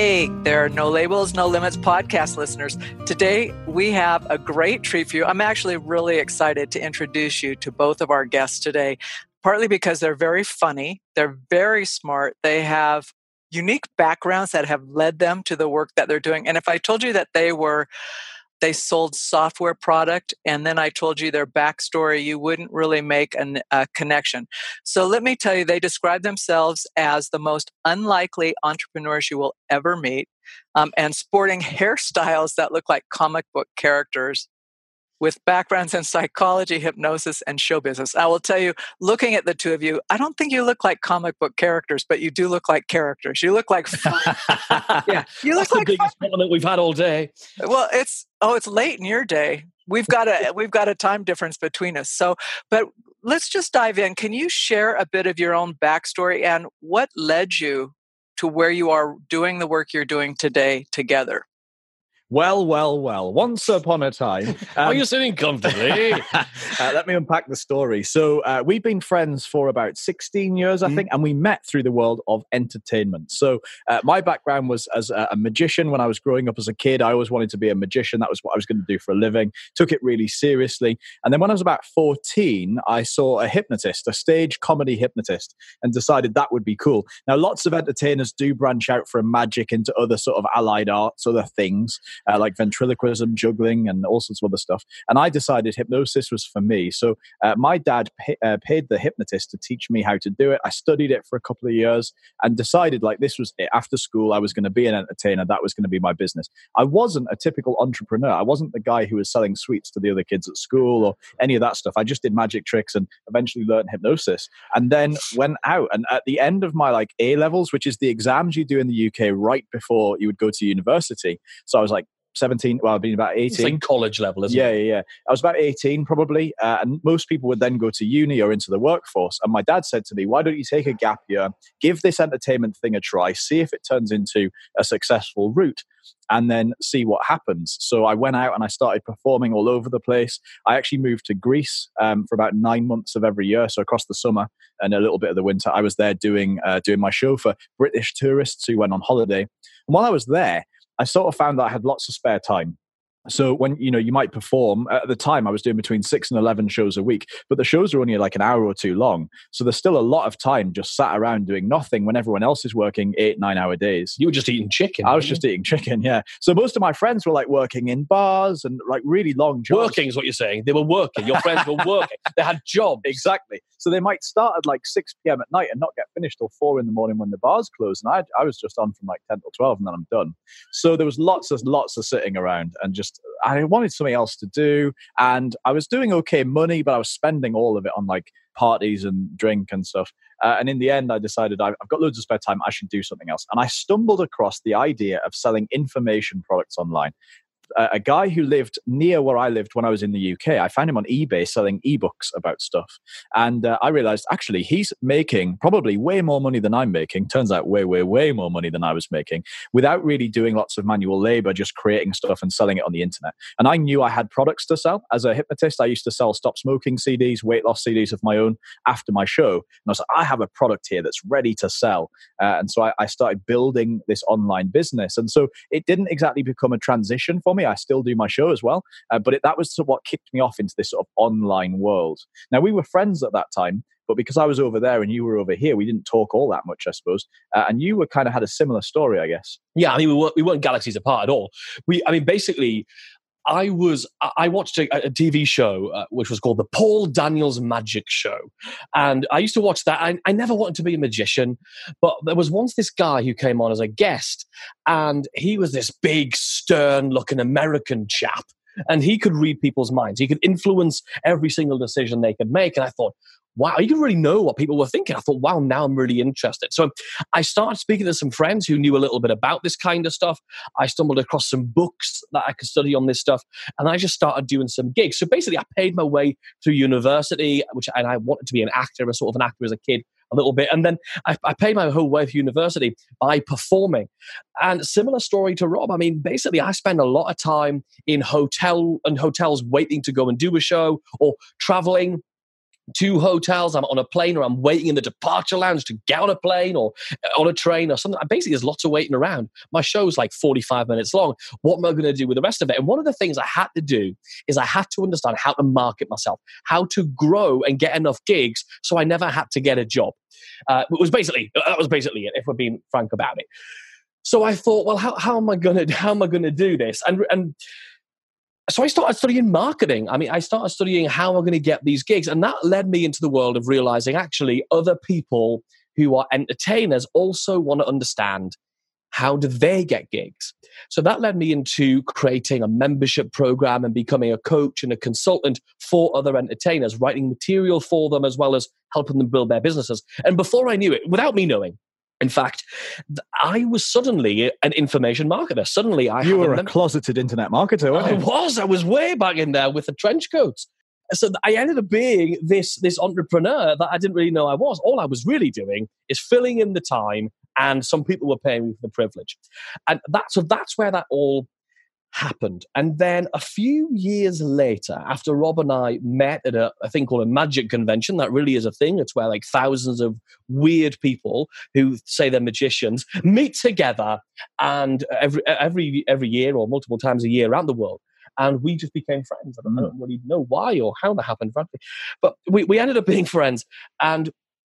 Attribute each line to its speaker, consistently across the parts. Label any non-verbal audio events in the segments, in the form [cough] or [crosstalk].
Speaker 1: Hey, there are no labels, no limits podcast listeners. Today we have a great treat for you. I'm actually really excited to introduce you to both of our guests today, partly because they're very funny, they're very smart, they have unique backgrounds that have led them to the work that they're doing. And if I told you that they were they sold software product and then i told you their backstory you wouldn't really make an, a connection. So let me tell you they describe themselves as the most unlikely entrepreneurs you will ever meet um, and sporting [laughs] hairstyles that look like comic book characters with backgrounds in psychology, hypnosis, and show business. I will tell you, looking at the two of you, I don't think you look like comic book characters, but you do look like characters. You look like [laughs]
Speaker 2: yeah, you look That's like the biggest fun. compliment we've had all day.
Speaker 1: Well, it's oh, it's late in your day. We've got a we've got a time difference between us. So, but let's just dive in. Can you share a bit of your own backstory and what led you to where you are doing the work you're doing today together?
Speaker 3: Well, well, well. Once upon a time. [laughs]
Speaker 2: Um, Are you sitting comfortably? [laughs]
Speaker 3: uh, let me unpack the story. So, uh, we've been friends for about 16 years, I mm. think, and we met through the world of entertainment. So, uh, my background was as a, a, magician when I was growing up as a kid. I always wanted to be a magician. That was what I was going to do for a living. Took it really seriously. And then when I was about 14, I saw a hypnotist, a stage comedy hypnotist, and decided that would be cool. Now, lots of entertainers do branch out from magic into other sort of allied arts, other things uh, like ventriloquism, juggling, and all sorts of other stuff. And I decided hypnosis was for me. So uh, my dad pay, uh, paid the hypnotist to teach me how to do it. I studied it for a couple of years and decided like this was it. After school, I was going to be an entertainer. That was going to be my business. I wasn't a typical entrepreneur. I wasn't the guy who was selling sweets to the other kids at school or any of that stuff. I just did magic tricks and eventually learned hypnosis and then went out. And at the end of my like A levels, which is the exams you do in the UK right before you would go to university. So I was like, 17 well i've been about 18
Speaker 2: it's like college level isn't
Speaker 3: yeah,
Speaker 2: it
Speaker 3: yeah yeah i was about 18 probably uh, and most people would then go to uni or into the workforce and my dad said to me why don't you take a gap year give this entertainment thing a try see if it turns into a successful route and then see what happens. So I went out and I started performing all over the place. I actually moved to Greece um, for about nine months of every year, so across the summer and a little bit of the winter. I was there doing uh, doing my show for British tourists who went on holiday. And while I was there, I sort of found that I had lots of spare time. So when you know you might perform at the time, I was doing between six and eleven shows a week, but the shows are only like an hour or two long. So there's still a lot of time just sat around doing nothing when everyone else is working eight nine hour days.
Speaker 2: You were just eating chicken.
Speaker 3: I was just eating chicken. Yeah. So most of my friends were like working in bars and like really long jobs.
Speaker 2: Working is what you're saying. They were working. Your friends were working. They had jobs. [laughs]
Speaker 3: Exactly. So they might start at like six p.m. at night and not get finished till four in the morning when the bars close. And I I was just on from like ten till twelve and then I'm done. So there was lots of lots of sitting around and just I wanted something else to do. And I was doing okay money, but I was spending all of it on like parties and drink and stuff. Uh, and in the end, I decided I've, I've got loads of spare time. I should do something else. And I stumbled across the idea of selling information products online a, guy who lived near where I lived when I was in the UK. I found him on eBay selling ebooks about stuff. And uh, I realized actually he's making probably way more money than I'm making. Turns out way, way, way more money than I was making without really doing lots of manual labor, just creating stuff and selling it on the internet. And I knew I had products to sell. As a hypnotist, I used to sell stop smoking CDs, weight loss CDs of my own after my show. And I was like, I have a product here that's ready to sell. Uh, and so I, I started building this online business. And so it didn't exactly become a transition for me. I still do my show as well. Uh, but it, that was what kicked me off into this sort of online world. Now, we were friends at that time, but because I was over there and you were over here, we didn't talk all that much, I suppose. Uh, and you were kind of had a similar story, I guess.
Speaker 2: Yeah, I mean, we weren't, we weren't galaxies apart at all. We, I mean, basically, I was I watched a, a TV show uh, which was called the Paul Daniels Magic Show, and I used to watch that. I, I never wanted to be a magician, but there was once this guy who came on as a guest, and he was this big, stern-looking American chap, and he could read people's minds. He could influence every single decision they could make. And I thought, wow, you didn't really know what people were thinking. I thought, wow, now I'm really interested. So I started speaking to some friends who knew a little bit about this kind of stuff. I stumbled across some books that I could study on this stuff, and I just started doing some gigs. So basically, I paid my way through university, which and I wanted to be an actor, a sort of an actor as a kid a little bit. And then I, I, paid my whole way through university by performing. And similar story to Rob. I mean, basically, I spend a lot of time in hotel and hotels waiting to go and do a show or traveling two hotels, I'm on a plane, or I'm waiting in the departure lounge to get on a plane or on a train or something. Basically, there's lots of waiting around. My show's like 45 minutes long. What am I going to do with the rest of it? And one of the things I had to do is I had to understand how to market myself, how to grow and get enough gigs so I never had to get a job. Uh, it was basically that was basically it. If we're being frank about it. So I thought, well, how, how am I gonna how am I gonna do this? And and so I started studying marketing. I mean, I started studying how I'm going to get these gigs, and that led me into the world of realizing actually other people who are entertainers also want to understand how do they get gigs. So that led me into creating a membership program and becoming a coach and a consultant for other entertainers, writing material for them as well as helping them build their businesses. And before I knew it, without me knowing, in fact, I was suddenly an information marketer. Suddenly, I
Speaker 3: you were a closeted internet marketer.
Speaker 2: I
Speaker 3: you?
Speaker 2: was. I was way back in there with the trench coats. So I ended up being this this entrepreneur that I didn't really know I was. All I was really doing is filling in the time, and some people were paying me for the privilege. And that so that's where that all happened. And then a few years later, after Rob and I met at a, a thing called a magic convention, that really is a thing. It's where like thousands of weird people who say they're magicians meet together and every every every year or multiple times a year around the world. And we just became friends. I don't, I hmm. don't really know why or how that happened, frankly. But we, we ended up being friends. And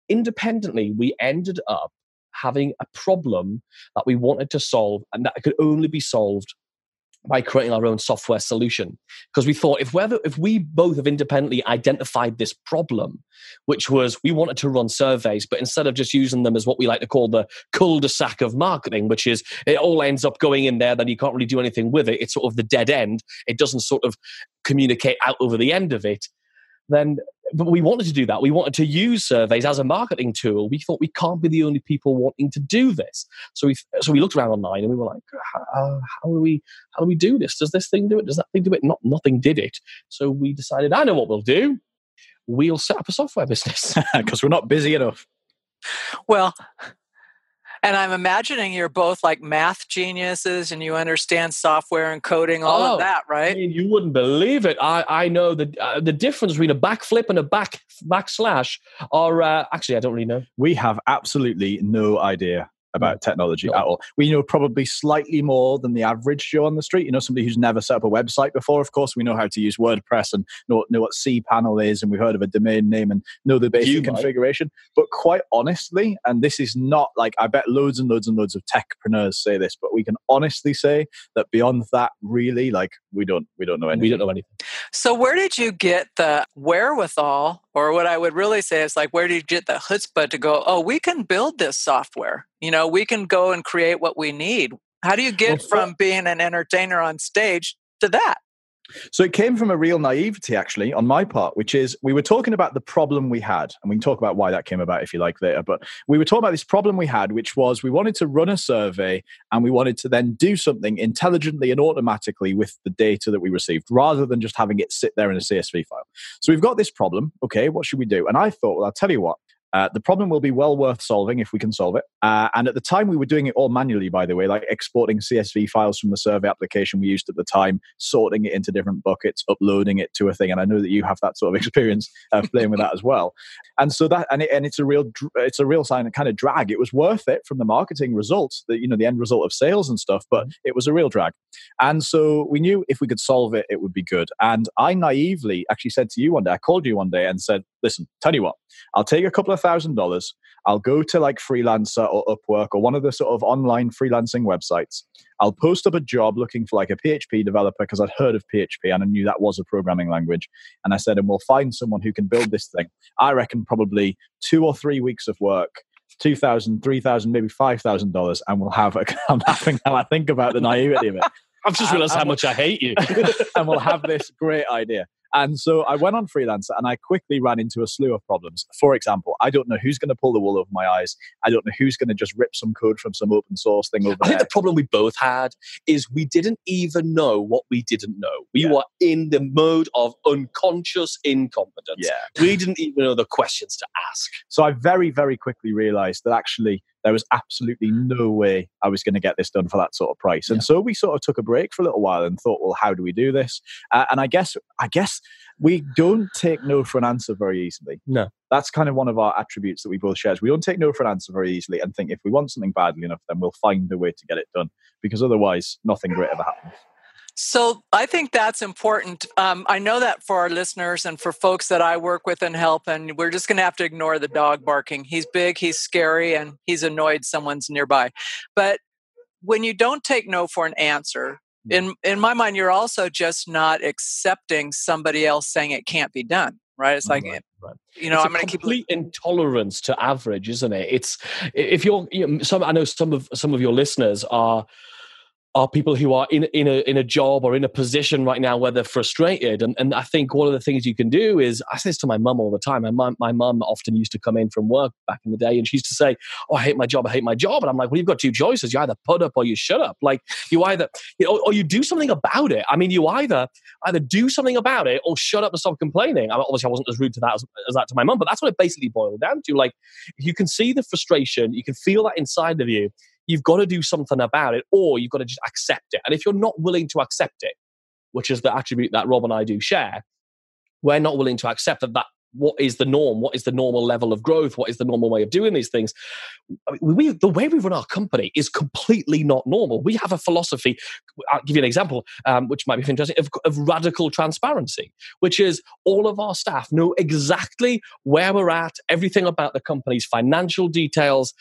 Speaker 2: independently, we ended up having a problem that we wanted to solve and that could only be solved by creating our own software solution. Because we thought if whether if we both have independently identified this problem which was we wanted to run surveys but instead of just using them as what we like to call the cul-de-sac of marketing which is it all ends up going in there then you can't really do anything with it. It's sort of the dead end. It doesn't sort of communicate out over the end of it then but we wanted to do that. We wanted to use surveys as a marketing tool. We thought we can't be the only people wanting to do this. So we so we looked around online and we were like, how, how do we how do we do this? Does this thing do it? Does that thing do it? Not nothing did it. So we decided, I know what we'll do. We'll set up a software business [laughs]
Speaker 3: because we're not busy enough.
Speaker 1: Well, and I'm imagining you're both like math geniuses and you understand software and coding, all oh, of that, right? I
Speaker 2: mean, you wouldn't believe it. I, I know the uh, the difference between a backflip and a back backslash are uh, actually I don't really know.
Speaker 3: We have absolutely no idea about mm. technology at all. We know probably slightly more than the average Joe on the street. You know, somebody who's never set up a website before. Of course, we know how to use WordPress and know, know what cPanel is, and we've heard of a domain name and know the basic you configuration. Might. But quite honestly, and this is not like I bet loads and loads and loads of techpreneurs say this, but we can honestly say that beyond that, really, like we don't we don't know anything.
Speaker 2: We don't know anything.
Speaker 1: So where did you get the wherewithal or what I would really say is like, where do you get the chutzpah to go, oh, we can build this software? You know, we can go and create what we need. How do you get well, from being an entertainer on stage to that?
Speaker 3: So it came from a real naivety, actually, on my part, which is we were talking about the problem we had, and we can talk about why that came about if you like later. But we were talking about this problem we had, which was we wanted to run a survey and we wanted to then do something intelligently and automatically with the data that we received rather than just having it sit there in a CSV file. So we've got this problem. Okay, what should we do? And I thought, well, I'll tell you what, uh, the problem will be well worth solving if we can solve it. Uh, and at the time, we were doing it all manually, by the way, like exporting CSV files from the survey application we used at the time, sorting it into different buckets, uploading it to a thing. And I know that you have that sort of [laughs] experience uh, playing with that as well. And so that, and, it, and it's a real, it's a real sign of kind of drag. It was worth it from the marketing results, the you know the end result of sales and stuff, but mm-hmm. it was a real drag. And so we knew if we could solve it, it would be good. And I naively actually said to you one day, I called you one day and said, "Listen, tell you what, I'll take a couple of thousand dollars. I'll go to like Freelancer or Upwork or one of the sort of online freelancing websites. I'll post up a job looking for like a PHP developer because I'd heard of PHP and I knew that was a programming language. And I said, and we'll find someone who can build this thing. I reckon probably two or three weeks of work. Two thousand, three thousand, maybe five thousand dollars, and we'll have. A, [laughs] I'm laughing now I think about the naivety of it. [laughs]
Speaker 2: I've just realized how much I hate you. [laughs]
Speaker 3: and we'll have this great idea. And so I went on Freelancer and I quickly ran into a slew of problems. For example, I don't know who's going to pull the wool over my eyes. I don't know who's going to just rip some code from some open source thing over
Speaker 2: I
Speaker 3: think
Speaker 2: the problem we both had is we didn't even know what we didn't know. We yeah. were in the mode of unconscious incompetence.
Speaker 3: Yeah.
Speaker 2: We didn't even know the questions to ask.
Speaker 3: So I very, very quickly realized that actually there was absolutely no way I was going to get this done for that sort of price. And
Speaker 2: Yeah.
Speaker 3: so we sort of took a break for a little while and thought, well, how do we do this? Uh, and I guess, I guess we don't take no for an answer very easily.
Speaker 2: No.
Speaker 3: That's kind of one of our attributes that we both share. is We don't take no for an answer very easily and think if we want something badly enough, then we'll find a way to get it done because otherwise nothing great ever happens.
Speaker 1: So I think that's important. Um, I know that for our listeners and for folks that I work with and help, and we're just going to have to ignore the dog barking. He's big, he's scary, and he's annoyed someone's nearby. But when you don't take no for an answer, in in my mind, you're also just not accepting somebody else saying it can't be done. Right? It's like
Speaker 2: Right, right.
Speaker 1: you know,
Speaker 2: it's
Speaker 1: I'm going to keep.
Speaker 2: complete intolerance to average, isn't it? It's if you're you know, some. I know some of some of your listeners are are people who are in in a in a job or in a position right now where they're frustrated, and and I think one of the things you can do is I say this to my mum all the time. My mum my mum often used to come in from work back in the day, and she used to say, "Oh, I hate my job. I hate my job," and I'm like, "Well, you've got two choices. You either put up or you shut up. Like you either you know, or you do something about it. I mean, you either either do something about it or shut up and stop complaining. I mean, obviously, I wasn't as rude to that as, as that to my mum, but that's what it basically boiled down to. Like, you can see the frustration, you can feel that inside of you. You've got to do something about it, or you've got to just accept it. And if you're not willing to accept it, which is the attribute that Rob and I do share, we're not willing to accept that that what is the norm what is the normal level of growth what is the normal way of doing these things I mean, we, the way we run our company is completely not normal we have a philosophy i'll give you an example um, which might be interesting of, of radical transparency which is all of our staff know exactly where we're at everything about the company's financial details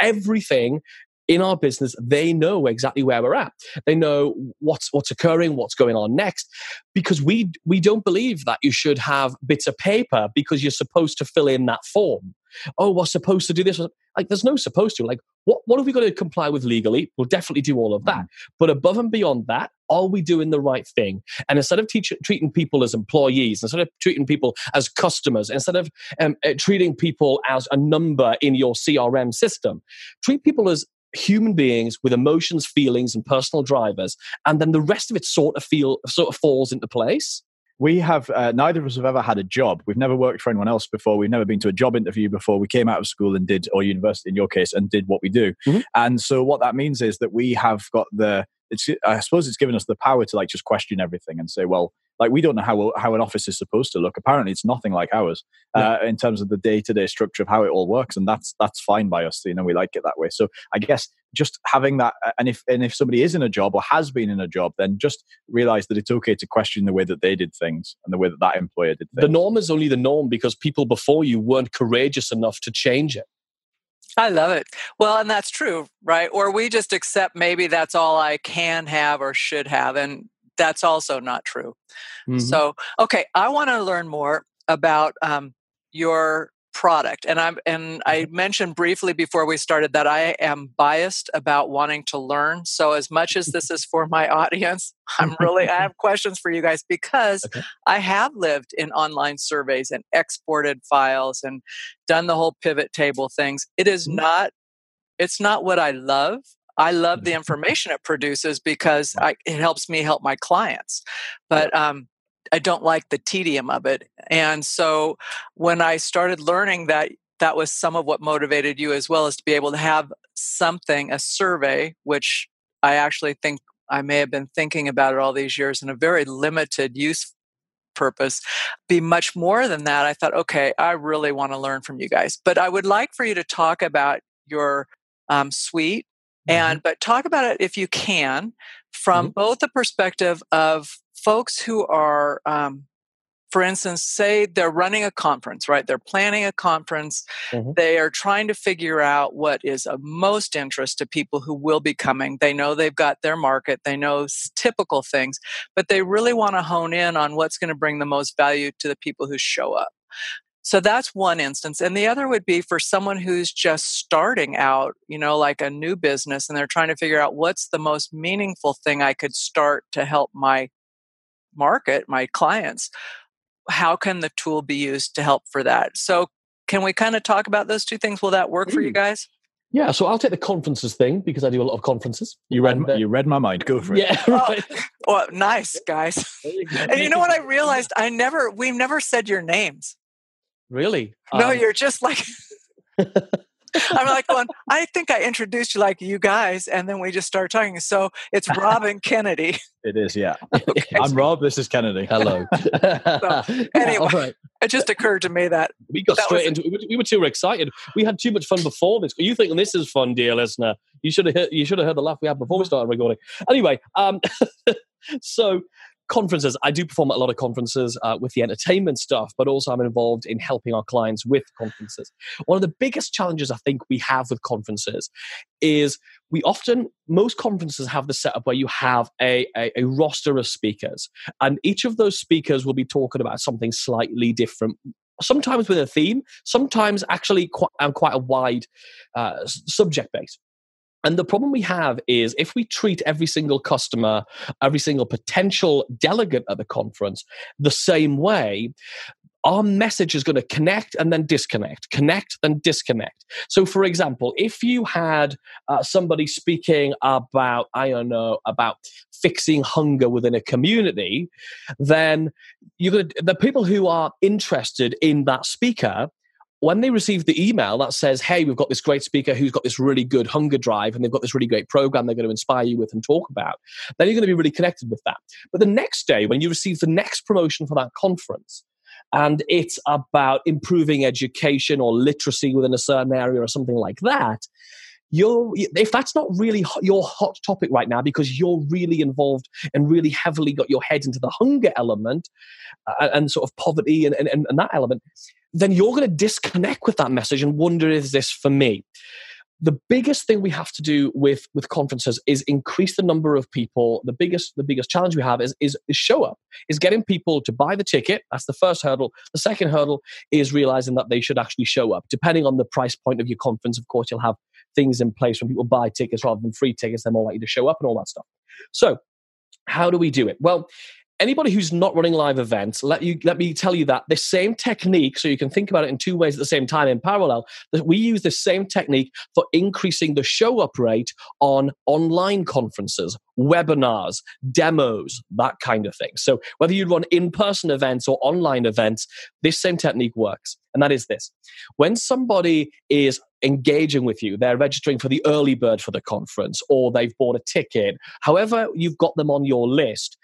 Speaker 2: everything in our business they know exactly where we're at. They know what's what's occurring what's going on next because we we don't believe that you should have bits of paper because you're supposed to fill in that form. Oh we're supposed to do this. Like there's no supposed to. Like what what have we got to comply with legally? We'll definitely do all of that. But above and beyond that are we doing the right thing? And instead of teach, treating people as employees instead of treating people as customers instead of um, uh, treating people as a number in your crm system treat people as human beings with emotions feelings and personal drivers and then the rest of it sort of feel sort of falls into place.
Speaker 3: We have uh, neither of us have ever had a job. We've never worked for anyone else before. We've never been to a job interview before. We came out of school and did or university in your case and did what we do.
Speaker 2: Mhm.
Speaker 3: and so what that means is that we have got the it's i suppose it's given us the power to like just question everything and say well like we don't know how how an office is supposed to look. Apparently it's nothing like ours uh, in terms of the day-to-day structure of how it all works and that's that's fine by us you know we like it that way. So i guess just having that and if and if somebody is in a job or has been in a job then just realize that it's okay to question the way that they did things and the way that that employer did things.
Speaker 2: the norm is only the norm because people before you weren't courageous enough to change it.
Speaker 1: I love it. Well, and that's true, right? Or we just accept maybe that's all I can have or should have, and that's also not true.
Speaker 2: Mm-hmm.
Speaker 1: So, okay, I want to learn more about um, your product, and I'm and I mentioned briefly before we started that I am biased about wanting to learn. So, as much as this is for my audience, [laughs] I'm really I [laughs] have questions for you guys because
Speaker 2: Okay.
Speaker 1: I have lived in online surveys and exported files and done the whole pivot table things. It is
Speaker 2: Mhm.
Speaker 1: not it's not what I love. I love the information it produces because I, it helps me help my clients. But um, I don't like the tedium of it. And so when I started learning that that was some of what motivated you as well as to be able to have something, a survey, which I actually think I may have been thinking about it all these years in a very limited use purpose, be much more than that. I thought, okay, I really want to learn from you guys. But I would like for you to talk about your um, suite and but talk about it if you can from both the perspective of folks who are um, for instance say they're running a conference right? They're planning a conference.
Speaker 2: Mhm.
Speaker 1: they are trying to figure out what is of most interest to people who will be coming. They know they've got their market. They know typical things but they really want to hone in on what's going to bring the most value to the people who show up so that's one instance. And the other would be for someone who's just starting out, you know, like a new business, and they're trying to figure out what's the most meaningful thing I could start to help my market, my clients. How can the tool be used to help for that? So, can we kind of talk about those two things? Will that work for you guys?
Speaker 2: yeah so i'll take the conferences thing because i do a lot of conferences
Speaker 3: you read
Speaker 2: And, uh,
Speaker 3: you read my mind go for it
Speaker 2: yeah [laughs] right
Speaker 1: Oh, nice, guys. And you know what I realized? I never, we've never said your names.
Speaker 2: Really
Speaker 1: No,
Speaker 2: Um,
Speaker 1: you're just like, [laughs] I'm like going, I think I introduced you like you guys, and then we just start talking. So it's Rob and Kennedy. [laughs]
Speaker 3: It is, yeah. [laughs] Okay. I'm Rob. This is Kennedy.
Speaker 2: Hello.
Speaker 1: so, anyway, right. it just occurred to me that
Speaker 2: we got
Speaker 1: that
Speaker 2: straight into. it. We were too excited. We had too much fun before this. You think this is fun, dear listener? You should have. You should have heard the laugh we had before we started recording. Anyway, um, so conferences. I do perform at a lot of conferences uh, with the entertainment stuff, but also I'm involved in helping our clients with conferences. One of the biggest challenges I think we have with conferences is we often, most conferences have the setup where you have a, a, a roster of speakers, and each of those speakers will be talking about something slightly different sometimes with a theme, sometimes actually quite, um, quite a wide uh, subject base. And the problem we have is if we treat every single customer, every single potential delegate at the conference the same way, our message is going to connect and then disconnect, connect and disconnect. So, for example, if you had uh, somebody speaking about, I don't know, about fixing hunger within a community, then you're going to, the people who are interested in that speaker when they receive the email that says, hey, we've got this great speaker who's got this really good hunger drive and they've got this really great program they're going to inspire you with and talk about, then you're going to be really connected with that. But the next day, when you receive the next promotion for that conference, and it's about improving education or literacy within a certain area or something like that, you're if that's not really your hot topic right now because you're really involved and really heavily got your head into the hunger element uh, and sort of poverty and, and, and that element then you're going to disconnect with that message and wonder is this for me? The biggest thing we have to do with with conferences is increase the number of people. The biggest the biggest challenge we have is, is is show up is getting people to buy the ticket. That's the first hurdle. The second hurdle is realizing that they should actually show up. Depending on the price point of your conference of course you'll have things in place when people buy tickets rather than free tickets. They're more likely to show up and all that stuff. So how do we do it? Well anybody who's not running live events, let you let me tell you that the same technique, so you can think about it in two ways at the same time in parallel, that we use the same technique for increasing the show up rate on online conferences, webinars, demos, that kind of thing. So whether you run in-person events or online events, this same technique works. And that is this. When somebody is engaging with you. They're registering for the early bird for the conference or they've bought a ticket. However, you've got them on your list,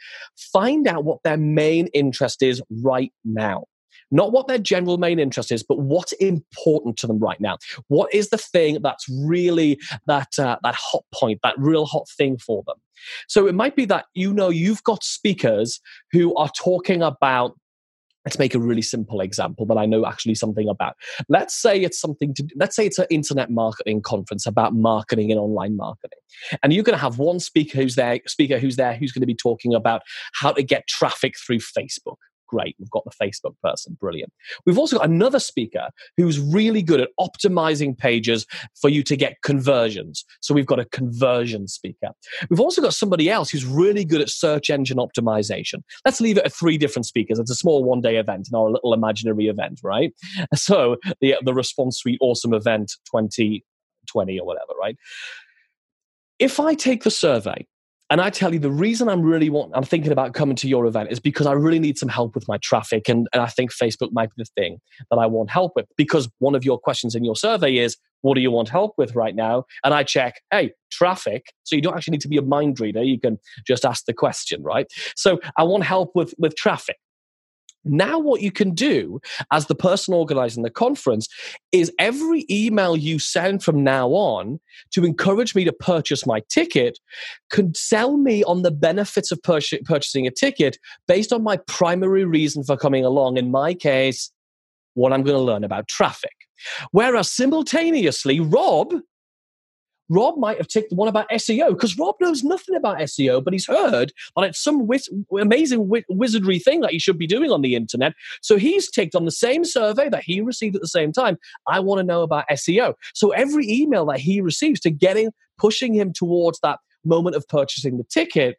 Speaker 2: find out what their main interest is right now. Not what their general main interest is, but what's important to them right now. What is the thing that's really that uh, that hot point, that real hot thing for them? So it might be that you know you've got speakers who are talking about let's make a really simple example that I know actually something about. Let's say it's something to let's say it's an internet marketing conference about marketing and online marketing. And you're going to have one speaker who's there, speaker who's there who's going to be talking about how to get traffic through Facebook great. We've got the Facebook person, brilliant. We've also got another speaker who's really good at optimizing pages for you to get conversions. So we've got a conversion speaker. We've also got somebody else who's really good at search engine optimization. Let's leave it at three different speakers. It's a small one day event in our little imaginary event, right? [laughs] So the, the Response Suite Awesome Event 2020 or whatever, right? If I take the survey and I tell you, the reason I'm really want, I'm thinking about coming to your event is because I really need some help with my traffic, and, and I think Facebook might be the thing that I want help with. Because one of your questions in your survey is, "What do you want help with right now?" And I check, "Hey, traffic." So you don't actually need to be a mind reader; you can just ask the question, right? So I want help with with traffic. Now, what you can do as the person organizing the conference is every email you send from now on to encourage me to purchase my ticket can sell me on the benefits of pur- purchasing a ticket based on my primary reason for coming along. In my case, what I'm going to learn about traffic. Whereas simultaneously, Rob Rob might have ticked the one about SEO because Rob knows nothing about SEO, but he's heard that it's some wiz- amazing wizardry thing that he should be doing on the internet. So he's ticked on the same survey that he received at the same time. I want to know about SEO. So every email that he receives to getting pushing him towards that moment of purchasing the ticket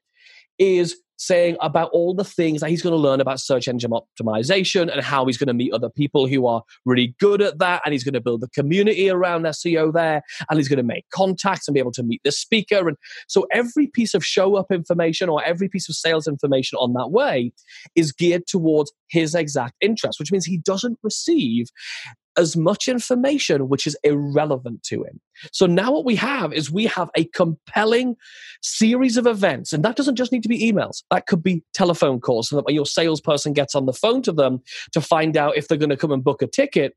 Speaker 2: is saying about all the things that he's going to learn about search engine optimization and how he's going to meet other people who are really good at that. And he's going to build a community around SEO there. And he's going to make contacts and be able to meet the speaker. And so every piece of show up information or every piece of sales information on that way is geared towards his exact interest, which means he doesn't receive as much information which is irrelevant to him. So now what we have is we have a compelling series of events. And that doesn't just need to be emails, that could be telephone calls so that your salesperson gets on the phone to them to find out if they're going to come and book a ticket,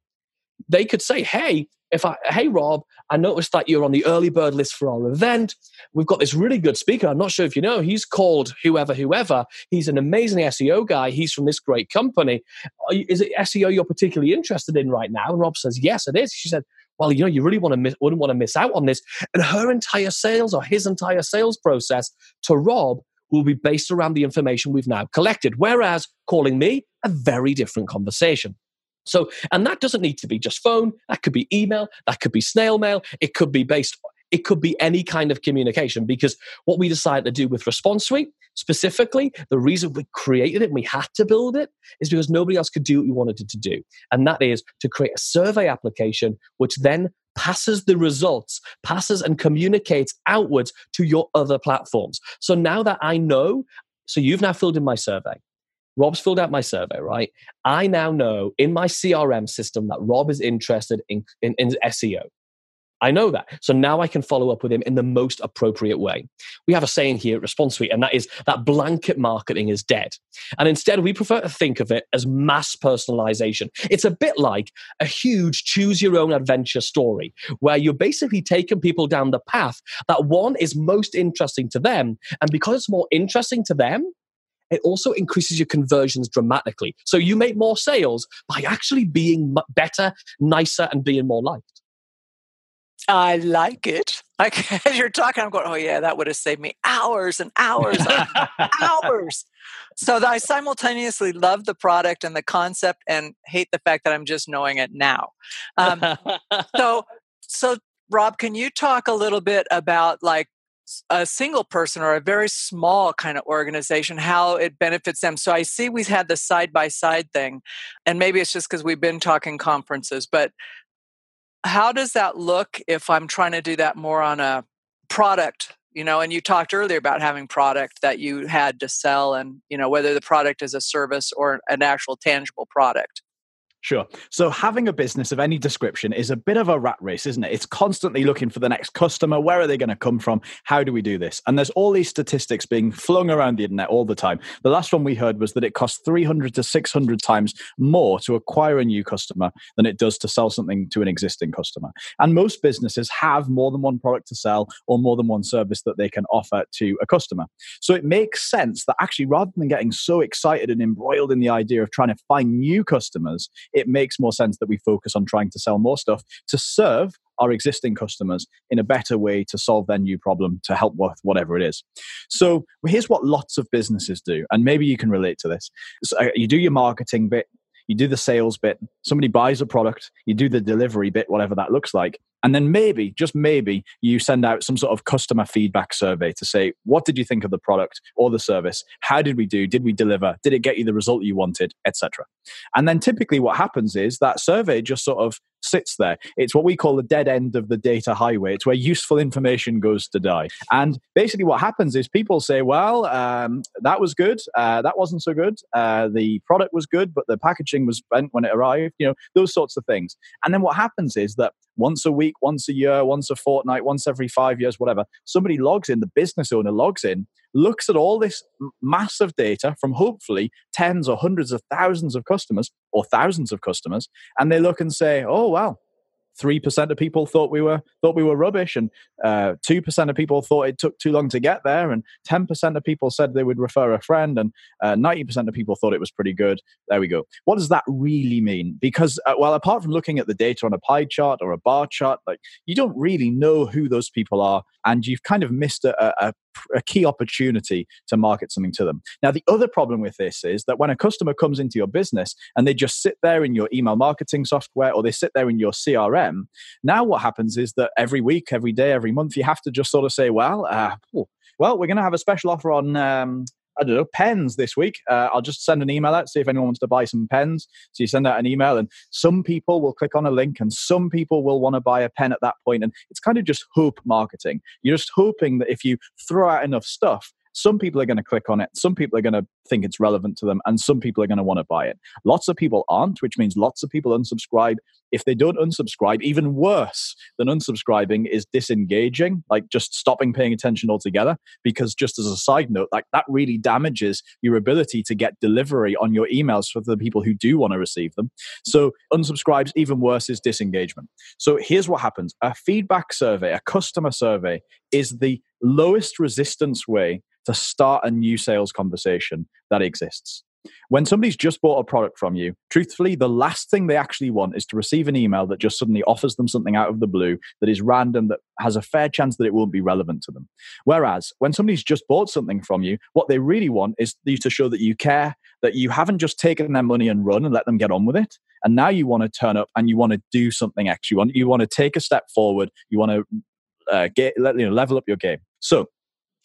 Speaker 2: they could say, Hey, if I, hey Rob, I noticed that you're on the early bird list for our event. We've got this really good speaker. I'm not sure if you know. He's called whoever, whoever. He's an amazing SEO guy. He's from this great company. Is it SEO you're particularly interested in right now? And Rob says, yes, it is. She said, well, you know, you really want to miss, wouldn't want to miss out on this. And her entire sales or his entire sales process to Rob will be based around the information we've now collected. Whereas calling me, a very different conversation. So, and that doesn't need to be just phone. That could be email. That could be snail mail. It could be based, it could be any kind of communication because what we decided to do with Response Suite specifically, the reason we created it and we had to build it is because nobody else could do what we wanted it to do. And that is to create a survey application which then passes the results, passes and communicates outwards to your other platforms. So now that I know, so you've now filled in my survey. Rob's filled out my survey, right? I now know in my CRM system that Rob is interested in, in, in SEO. I know that. So now I can follow up with him in the most appropriate way. We have a saying here at Response Suite, and that is that blanket marketing is dead. And instead, we prefer to think of it as mass personalization. It's a bit like a huge choose your own adventure story where you're basically taking people down the path that one is most interesting to them. And because it's more interesting to them, it also increases your conversions dramatically. So you make more sales by actually being better, nicer, and being more liked.
Speaker 1: I like it. [laughs] Like as you're talking, I'm going, oh yeah, that would have saved me hours and hours and hours. So I simultaneously love the product and the concept, and hate the fact that I'm just knowing it now. Um, [laughs] so, so Rob, can you talk a little bit about like a single person or a very small kind of organization, how it benefits them. So I see we've had the side by side thing, and maybe it's just because we've been talking conferences, but how does that look if I'm trying to do that more on a product? You know, and you talked earlier about having product that you had to sell, and you know whether the product is a service or an actual tangible product.
Speaker 3: Sure. So having a business of any description is a bit of a rat race, isn't it? It's constantly looking for the next customer. Where are they going to come from? How do we do this? And there's all these statistics being flung around the internet all the time. The last one we heard was that it costs 300 to 600 times more to acquire a new customer than it does to sell something to an existing customer. And most businesses have more than one product to sell or more than one service that they can offer to a customer. So it makes sense that actually rather than getting so excited and embroiled in the idea of trying to find new customers, it makes more sense that we focus on trying to sell more stuff to serve our existing customers in a better way to solve their new problem to help with whatever it is. So here's what lots of businesses do, and maybe you can relate to this. So uh, you do your marketing bit, you do the sales bit, somebody buys a product, you do the delivery bit, whatever that looks like. And then maybe, just maybe, you send out some sort of customer feedback survey to say, what did you think of the product or the service? How did we do? Did we deliver? Did it get you the result you wanted, etc. And then typically what happens is that survey just sort of sits there. It's what we call the dead end of the data highway. It's where useful information goes to die. And basically, what happens is people say, well, um, that was good. Uh, that wasn't so good. Uh, the product was good, but the packaging was bent when it arrived, you know, those sorts of things. And then what happens is that once a week, once a year, once a fortnight, once every five years, whatever, somebody logs in, the business owner logs in, looks at all this massive data from hopefully tens or hundreds of thousands of customers or thousands of customers, and they look and say, oh, wow, three percent of people thought we were thought we were rubbish, and uh, two percent of people thought it took too long to get there, and ten percent of people said they would refer a friend, and uh, ninety percent of people thought it was pretty good. There we go. What does that really mean? Because uh, well, apart from looking at the data on a pie chart or a bar chart, like you don't really know who those people are, and you've kind of missed a, a, a key opportunity to market something to them. Now, the other problem with this is that when a customer comes into your business and they just sit there in your email marketing software or they sit there in your CRM, now what happens is that every week, every day, every month, you have to just sort of say, well, uh, well, we're going to have a special offer on um, I don't know, pens this week. Uh, I'll just send an email out, see if anyone wants to buy some pens. So you send out an email, and some people will click on a link, and some people will want to buy a pen at that point. And it's kind of just hope marketing. You're just hoping that if you throw out enough stuff, some people are going to click on it, some people are going to think it's relevant to them, and some people are going to want to buy it. Lots of people aren't, which means lots of people unsubscribe if they don't unsubscribe, even worse than unsubscribing is disengaging, like just stopping paying attention altogether. Because just as a side note, like that really damages your ability to get delivery on your emails for the people who do want to receive them. So unsubscribes, even worse is disengagement. So here's what happens a feedback survey, a customer survey, is the lowest resistance way to start a new sales conversation that exists. When somebody's just bought a product from you, truthfully, the last thing they actually want is to receive an email that just suddenly offers them something out of the blue that is random, that has a fair chance that it won't be relevant to them. Whereas when somebody's just bought something from you, what they really want is you to show that you care, that you haven't just taken their money and run and let them get on with it. And now you want to turn up and you want to do something extra. You want, you want to take a step forward. You want to uh, get, you know, level up your game. So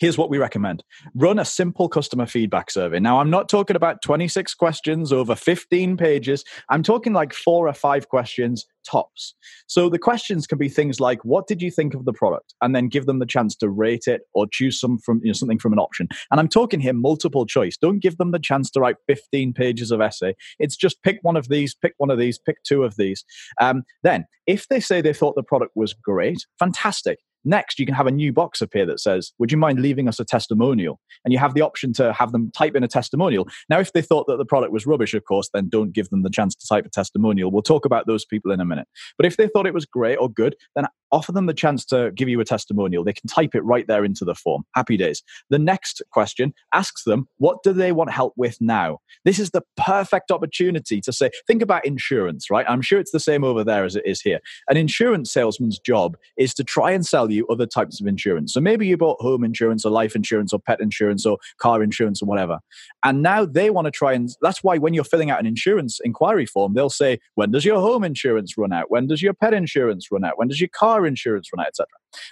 Speaker 3: here's what we recommend run a simple customer feedback survey. Now, I'm not talking about 26 questions over 15 pages. I'm talking like four or five questions tops. So the questions can be things like, what did you think of the product? And then give them the chance to rate it or choose some from, you know, something from an option. And I'm talking here multiple choice. Don't give them the chance to write 15 pages of essay. It's just pick one of these, pick one of these, pick two of these. Um, then, if they say they thought the product was great, fantastic. Next, you can have a new box appear that says, Would you mind leaving us a testimonial? And you have the option to have them type in a testimonial. Now, if they thought that the product was rubbish, of course, then don't give them the chance to type a testimonial. We'll talk about those people in a minute. But if they thought it was great or good, then offer them the chance to give you a testimonial. They can type it right there into the form. Happy days. The next question asks them, What do they want help with now? This is the perfect opportunity to say, Think about insurance, right? I'm sure it's the same over there as it is here. An insurance salesman's job is to try and sell you other types of insurance. So maybe you bought home insurance or life insurance or pet insurance or car insurance or whatever. And now they want to try and that's why when you're filling out an insurance inquiry form, they'll say, When does your home insurance run out? When does your pet insurance run out? When does your car car insurance out, etc.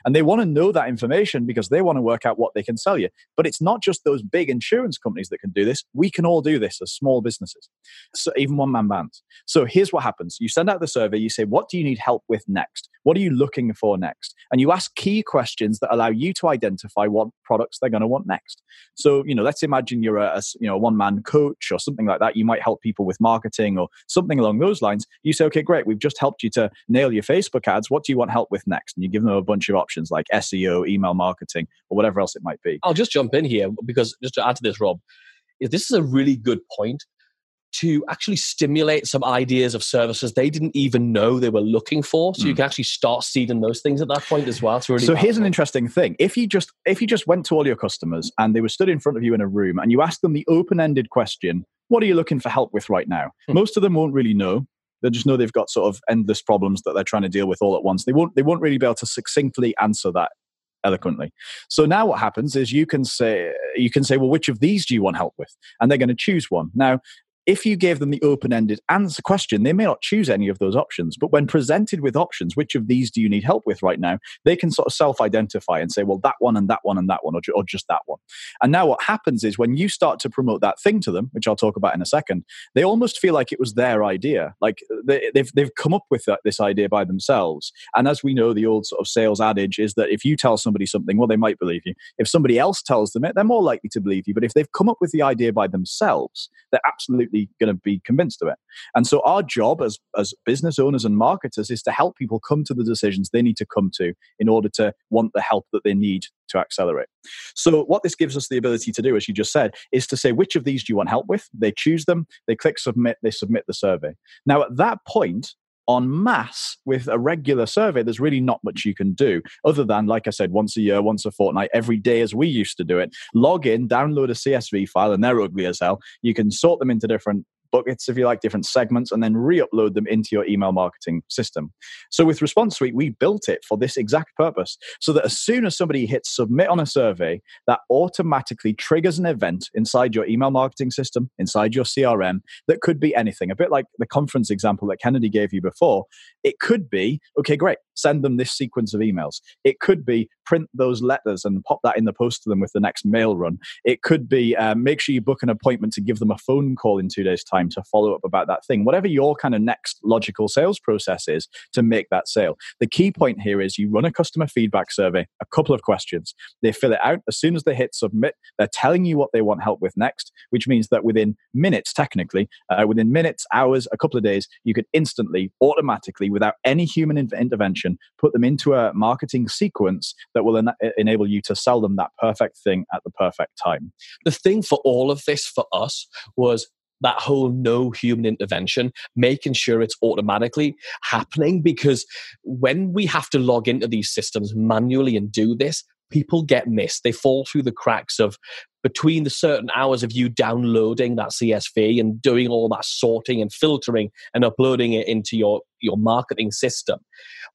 Speaker 3: And they want to know that information because they want to work out what they can sell you. But it's not just those big insurance companies that can do this. We can all do this as small businesses, so even one man bands. So here's what happens you send out the survey, you say, What do you need help with next? What are you looking for next? And you ask key questions that allow you to identify what products they're going to want next. So, you know, let's imagine you're a, a you know, one man coach or something like that. You might help people with marketing or something along those lines. You say, Okay, great, we've just helped you to nail your Facebook ads. What do you want help with next? And you give them a bunch of options like SEO, email marketing, or whatever else it might be.
Speaker 2: I'll just jump in here because just to add to this, Rob, this is a really good point to actually stimulate some ideas of services they didn't even know they were looking for. So mm. you hmm. can actually start seeding those things at that point as well.
Speaker 3: Really so here's an interesting thing. If you just if you just went to all your customers and they were stood in front of you in a room and you asked them the open-ended question, what are you looking for help with right now? Hmm. Most of them won't really know. They just know they've got sort of endless problems that they're trying to deal with all at once. They won't they won't really be able to succinctly answer that eloquently. So now what happens is you can say you can say, well, which of these do you want help with? And they're going to choose one. Now, if you gave them the open-ended answer question, they may not choose any of those options. But when presented with options, which of these do you need help with right now? They can sort of self-identify and say, well, that one and that one and that one, or, or just that one. And now what happens is when you start to promote that thing to them, which I'll talk about in a second, they almost feel like it was their idea. Like they, they've, they've come up with that, this idea by themselves. And as we know, the old sort of sales adage is that if you tell somebody something, well, they might believe you. If somebody else tells them it, they're more likely to believe you. But if they've come up with the idea by themselves, they're absolutely going to be convinced of it. And so our job as, as business owners and marketers is to help people come to the decisions they need to come to in order to want the help that they need to accelerate. So what this gives us the ability to do, as you just said, is to say which of these do you want help with? They choose them, they click submit, they submit the survey. Now at that point, en masse with a regular survey, there's really not much you can do other than, like I said, once a year, once a fortnight, every day as we used to do it. Log in, download a CSV file, and they're ugly as hell. You can sort them into different buckets, if you like, different segments, and then re upload them into your email marketing system. So with Response Suite, we built it for this exact purpose so that as soon as somebody hits submit on a survey, that automatically triggers an event inside your email marketing system, inside your CRM, that could be anything. A bit like the conference example that Kennedy gave you before. It could be, okay, great. Send them this sequence of emails. It could be print those letters and pop that in the post to them with the next mail run. It could be uh, make sure you book an appointment to give them a phone call in two days' time to follow up about that thing. Whatever your kind of next logical sales process is to make that sale. The key point here is you run a customer feedback survey, a couple of questions. They fill it out. As soon as they hit submit, they're telling you what they want help with next, which means that within minutes, technically, uh, within minutes, hours, a couple of days, you could instantly, automatically, without any human intervention, put them into a marketing sequence that will en- enable you to sell them that perfect thing at the perfect time.
Speaker 2: The thing for all of this for us was that whole no human intervention, making sure it's automatically happening. Because when we have to log into these systems manually and do this, people get missed. They fall through the cracks of between the certain hours of you downloading that CSV and doing all that sorting and filtering and uploading it into your your marketing system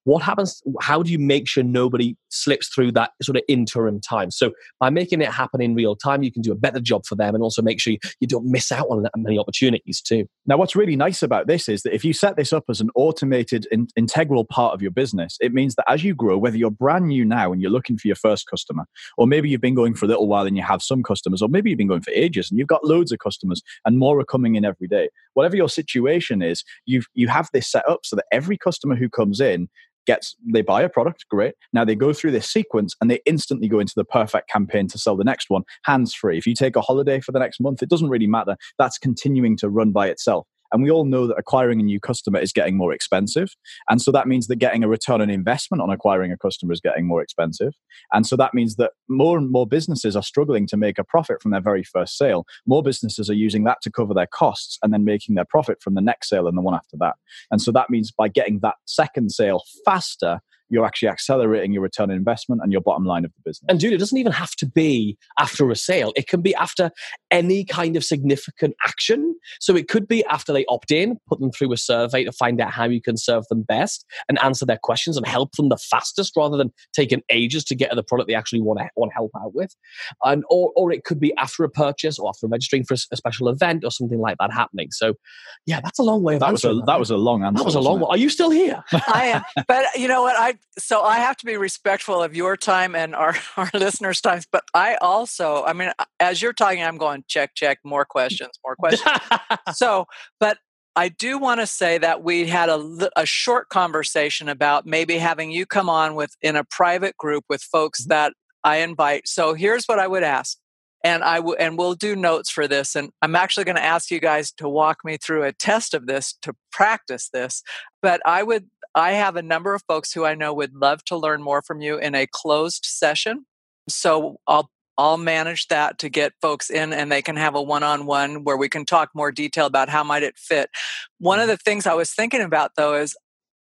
Speaker 2: what happens how do you make sure nobody slips through that sort of interim time? So by making it happen in real time you can do a better job for them and also make sure you, don't miss out on that many opportunities too.
Speaker 3: Now what's really nice about this is that if you set this up as an automated in, integral part of your business it means that as you grow whether you're brand new now and you're looking for your first customer or maybe you've been going for a little while and you have some customers or maybe you've been going for ages and you've got loads of customers and more are coming in every day. Whatever your situation is you've you have this set up so that every customer who comes in gets they buy a product great. Now they go through this sequence and they instantly go into the perfect campaign to sell the next one hands free if you take a holiday for the next month it doesn't really matter. That's continuing to run by itself and we all know that acquiring a new customer is getting more expensive. And so that means that getting a return on investment on acquiring a customer is getting more expensive. And so that means that more and more businesses are struggling to make a profit from their very first sale. More businesses are using that to cover their costs and then making their profit from the next sale and the one after that. And so that means by getting that second sale faster, you're actually accelerating your return on investment and your bottom line of the business.
Speaker 2: And dude, it doesn't even have to be after a sale. It can be after any kind of significant action. So it could be after they opt in, put them through a survey to find out how you can serve them best and answer their questions and help them the fastest rather than taking ages to get to the product they actually want to, want help out with. And or, or it could be after a purchase or after registering for a, special event or something like that happening. So yeah, that's a long way of
Speaker 3: that was a, that, that was a long answer.
Speaker 2: That was a long one. Are you still here?
Speaker 1: I am. But you know what? I so I have to be respectful of your time and our, [laughs] our listeners' times. But I also, I mean, as you're talking, I'm going check, check, more questions, more questions. [laughs] so, but I do want to say that we had a, a short conversation about maybe having you come on with in a private group with folks mm-hmm. that I invite. So here's what I would ask and I w- and we'll do notes for this. And I'm actually going to ask you guys to walk me through a test of this to practice this. But I would I have a number of folks who I know would love to learn more from you in a closed session. So I'll I'll manage that to get folks in and they can have a one-on-one where we can talk more detail about how might it fit. One of mm-hmm. the things I was thinking about though is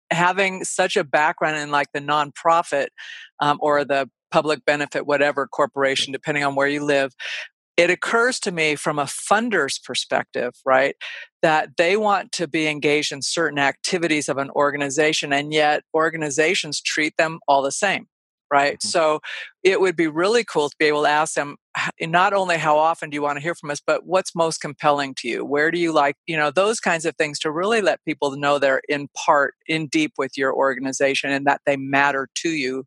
Speaker 1: having such a background in like the nonprofit um, or the public benefit whatever corporation depending on where you live it occurs to me from a funder's perspective, right, that they want to be engaged in certain activities of an organization, and yet organizations treat them all the same, right? Mm-hmm. So it would be really cool to be able to ask them not only how often do you want to hear from us, but what's most compelling to you? Where do you like, you know, those kinds of things to really let people know they're in part, in deep with your organization and that they matter to you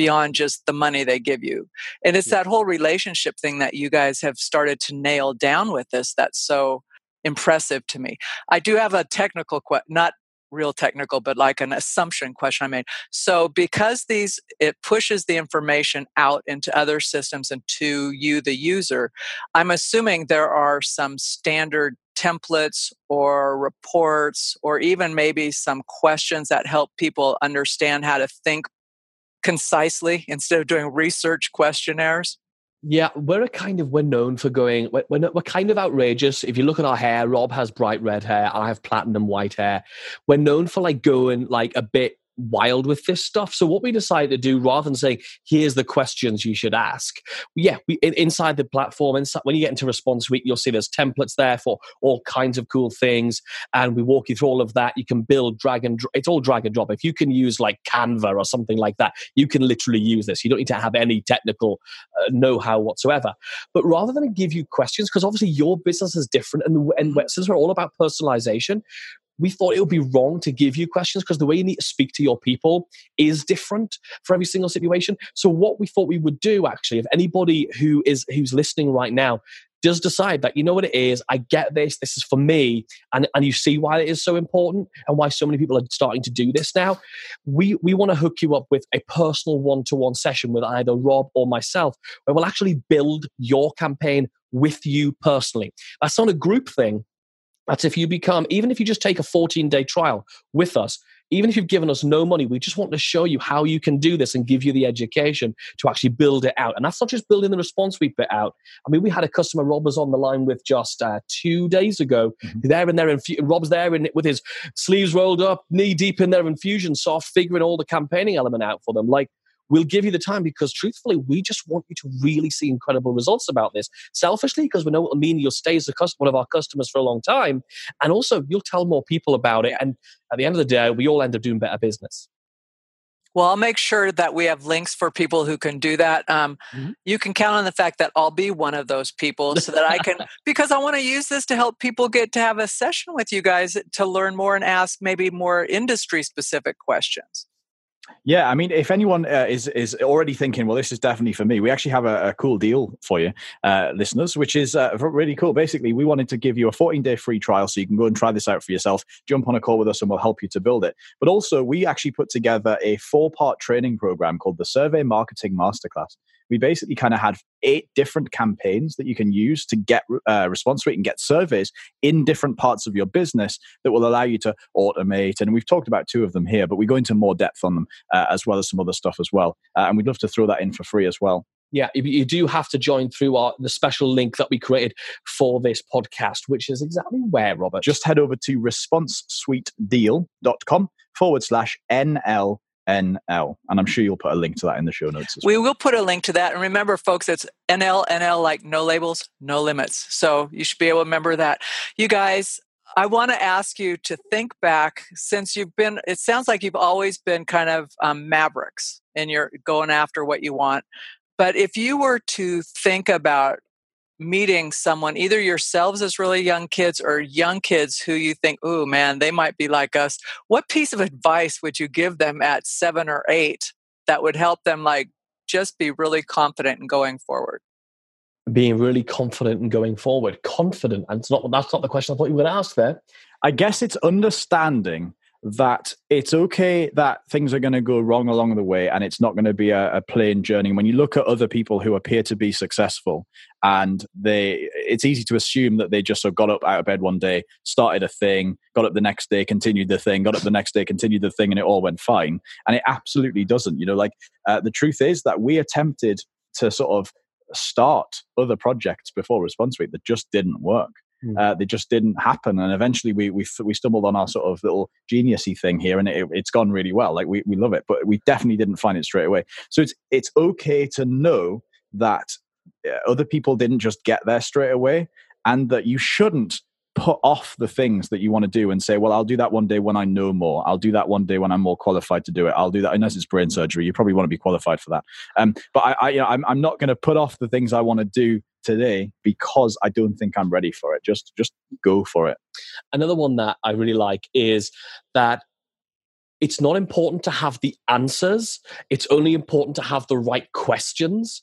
Speaker 1: beyond just the money they give you. And it's that whole mm-hmm. relationship thing that you guys have started to nail down with this that's so impressive to me. I do have a technical question, not real technical but like an assumption question i made so because these it pushes the information out into other systems and to you the user i'm assuming there are some standard templates or reports or even maybe some questions that help people understand how to think concisely instead of doing research questionnaires?
Speaker 2: Yeah, we're a kind of we're known for going we're, we're, we're kind of outrageous. If you look at our hair, Rob has bright red hair, I have platinum white hair. We're known for like going like a bit wild with this stuff. So what we decided to do, rather than saying here's the questions you should ask, yeah, we, inside the platform, inside, when you get into Response Suite, you'll see there's templates there for all kinds of cool things, and we walk you through all of that. You can build drag and it's all drag and drop. If you can use like Canva or something like that, you can literally use this. You don't need to have any technical uh, know-how whatsoever. But rather than give you questions, because obviously your business is different, and, and since we're all about personalization, we thought it would be wrong to give you questions because the way you need to speak to your people is different for every single situation. So what we thought we would do actually, if anybody who is who's listening right now does decide that you know what it is? I get this. This is for me and, and you see why it is so important and why so many people are starting to do this now we we want to hook you up with a personal one-to-one session with either rob or myself where we'll actually build your campaign with you personally. That's not a group thing that's if you become, even if you just take a 14 day trial with us, even if you've given us no money, we just want to show you how you can do this and give you the education to actually build it out. And that's not just building the response we put out. I mean, we had a customer Rob was on the line with just uh, two days ago. Mm-hmm. There and there, infu- Rob's there in, with his sleeves rolled up, knee deep in their Infusionsoft, figuring all the campaigning element out for them. Like We'll give you the time because truthfully, we just want you to really see incredible results about this. Selfishly, because we know it'll mean you'll stay as a one of our customers for a long time. And also, you'll tell more people about it. And at the end of the day, we all end up doing better business.
Speaker 1: Well, I'll make sure that we have links for people who can do that. Um, mm-hmm. You can count on the fact that I'll be one of those people [laughs] so that I can, because I want to use this to help people get to have a session with you guys to learn more and ask maybe more industry specific questions.
Speaker 3: Yeah, I mean, if anyone uh, is is already thinking, well, this is definitely for me, we actually have a, a cool deal for you, uh, listeners, which is uh, really cool. Basically, we wanted to give you a 14 day free trial so you can go and try this out for yourself. Jump on a call with us, and we'll help you to build it. But also, we actually put together a four part training program called the Survey Marketing Masterclass we basically kind of had eight different campaigns that you can use to get uh, response rate and get surveys in different parts of your business that will allow you to automate. And we've talked about two of them here, but we go into more depth on them uh, as well as some other stuff as well. Uh, and we'd love to throw that in for free as well.
Speaker 2: Yeah, you do have to join through our the special link that we created for this podcast, which is exactly where, Robert?
Speaker 3: Just head over to responsesuitedeal.com forward slash NL NL. And I'm sure you'll put a link to that in the show notes.
Speaker 1: we well. will put a link to that. And remember, folks, it's NL, NL, like no labels, no limits. So you should be able to remember that. You guys, I want to ask you to think back since you've been, it sounds like you've always been kind of um, mavericks and you're going after what you want. But if you were to think about meeting someone, either yourselves as really young kids or young kids who you think, oh man, they might be like us, what piece of advice would you give them at seven or eight that would help them like just be really confident in going forward?
Speaker 2: Being really confident in going forward. Confident. And it's not that's not the question I thought you were to ask there.
Speaker 3: I guess it's understanding that it's okay that things are going to go wrong along the way and it's not going to be a, a, plain journey. When you look at other people who appear to be successful and they it's easy to assume that they just sort of got up out of bed one day started a thing got up the next day continued the thing got up the next day continued the thing and it all went fine. And it absolutely doesn't you know like uh, the truth is that we attempted to sort of start other projects before response rate that just didn't work Hmm. Uh, they just didn't happen, and eventually we we we stumbled on our sort of little geniusy thing here, and it, it's gone really well. Like we we love it, but we definitely didn't find it straight away. So it's it's okay to know that uh, other people didn't just get there straight away, and that you shouldn't put off the things that you want to do and say, well, I'll do that one day when I know more. I'll do that one day when I'm more qualified to do it. I'll do that unless it's brain surgery. You probably want to be qualified for that. Um, but I, I you know, I'm, I'm not going to put off the things I want to do today because I don't think I'm ready for it. Just just go for it.
Speaker 2: Another one that I really like is that it's not important to have the answers. It's only important to have the right questions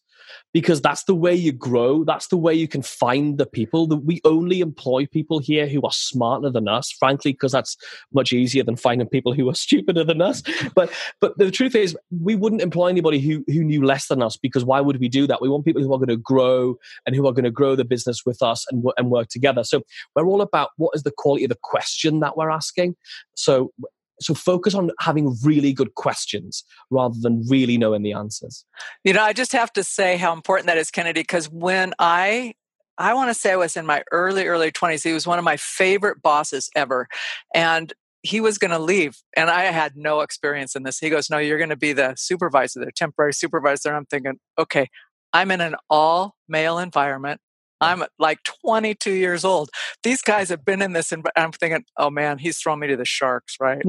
Speaker 2: because that's the way you grow. That's the way you can find the people. That we only employ people here who are smarter than us, frankly, because that's much easier than finding people who are [laughs] stupider than us. But but the truth is, we wouldn't employ anybody who who knew less than us because why would we do that? We want people who are going to grow and who are going to grow the business with us and and work together. So we're all about what is the quality of the question that we're asking. So so focus on having really good questions rather than really knowing the answers.
Speaker 1: You know i just have to say how important that is kennedy because when i i want to say i was in my early early 20s he was one of my favorite bosses ever and he was going to leave and i had no experience in this. He goes no you're going to be the supervisor the temporary supervisor and i'm thinking okay i'm in an all male environment I'm like 22 years old. These guys have been in this, and I'm thinking, oh man, he's throwing me to the sharks, right?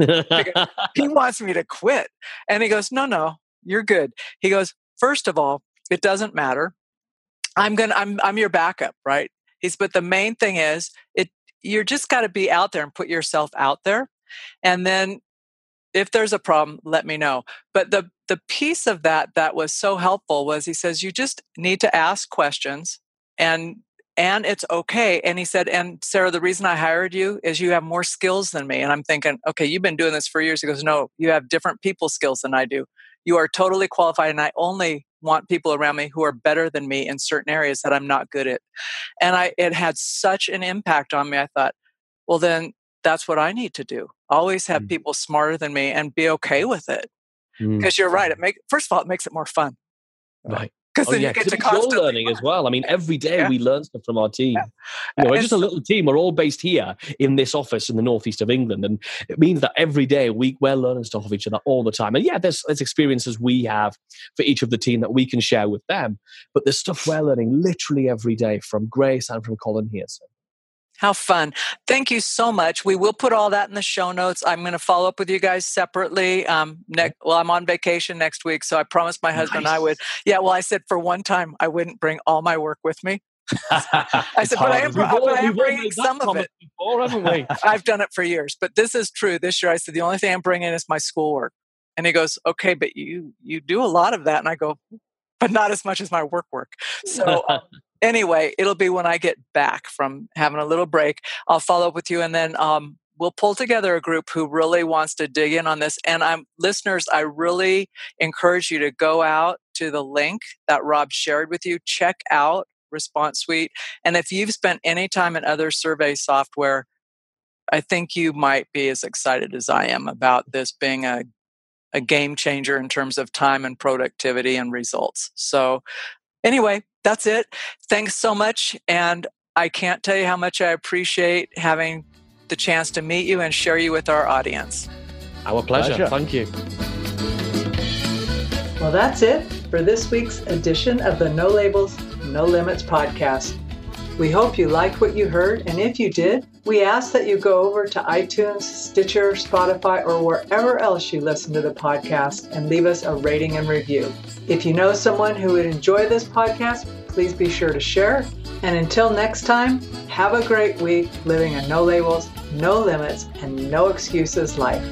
Speaker 1: he [laughs] wants me to quit. And he goes, no, no, you're good. He goes, first of all, it doesn't matter. I'm gonna, I'm, I'm your backup, right? He's, but the main thing is, it, you're just got to be out there and put yourself out there. And then if there's a problem, let me know. But the the piece of that that was so helpful was he says you just need to ask questions and and it's okay. And he said, and Sarah, the reason I hired you is you have more skills than me. And I'm thinking, okay, you've been doing this for years. He goes, no, you have different people skills than I do. You are totally qualified, and I only want people around me who are better than me in certain areas that I'm not good at. And I it had such an impact on me. I thought, well then that's what I need to do. Always have mm. people smarter than me and be okay with it. Because mm. you're right. It make first of all, it makes it more fun.
Speaker 2: Right. Because oh, yeah, you get to constantly learning learn. as well. I mean, every day yeah. we learn stuff from our team. Yeah. You know, we're just a little team. We're all based here in this office in the northeast of England, and it means that every day we we're learning stuff of each other all the time. And yeah, there's there's experiences we have for each of the team that we can share with them, but there's stuff we're learning literally every day from Grace and from Colin here.
Speaker 1: How fun. Thank you so much. We will put all that in the show notes. I'm going to follow up with you guys separately. Um, next, well, I'm on vacation next week, so I promised my husband nice. I would. Yeah, well, I said for one time I wouldn't bring all my work with me. I said, but I am, but I am bringing some of it. Before, haven't we? [laughs] I've done it for years, but this is true. This year, I said the only thing I'm bringing is my schoolwork, and he goes, "Okay, but you you do a lot of that," and I go, "But not as much as my work work." So um, anyway, it'll be when I get back from having a little break. I'll follow up with you and then um, we'll pull together a group who really wants to dig in on this. And I'm listeners, I really encourage you to go out to the link that Rob shared with you. Check out Response Suite. And if you've spent any time in other survey software, I think you might be as excited as I am about this being a a game changer in terms of time and productivity and results. So, anyway, that's it. Thanks so much. And I can't tell you how much I appreciate having the chance to meet you and share you with our audience.
Speaker 2: Our pleasure. pleasure. Thank you.
Speaker 1: Well, that's it for this week's edition of the No Labels, No Limits podcast. We hope you liked what you heard, and if you did, we ask that you go over to iTunes, Stitcher, Spotify, or wherever else you listen to the podcast and leave us a rating and review. If you know someone who would enjoy this podcast, please be sure to share. And until next time, have a great week living a no labels, no limits, and no excuses life.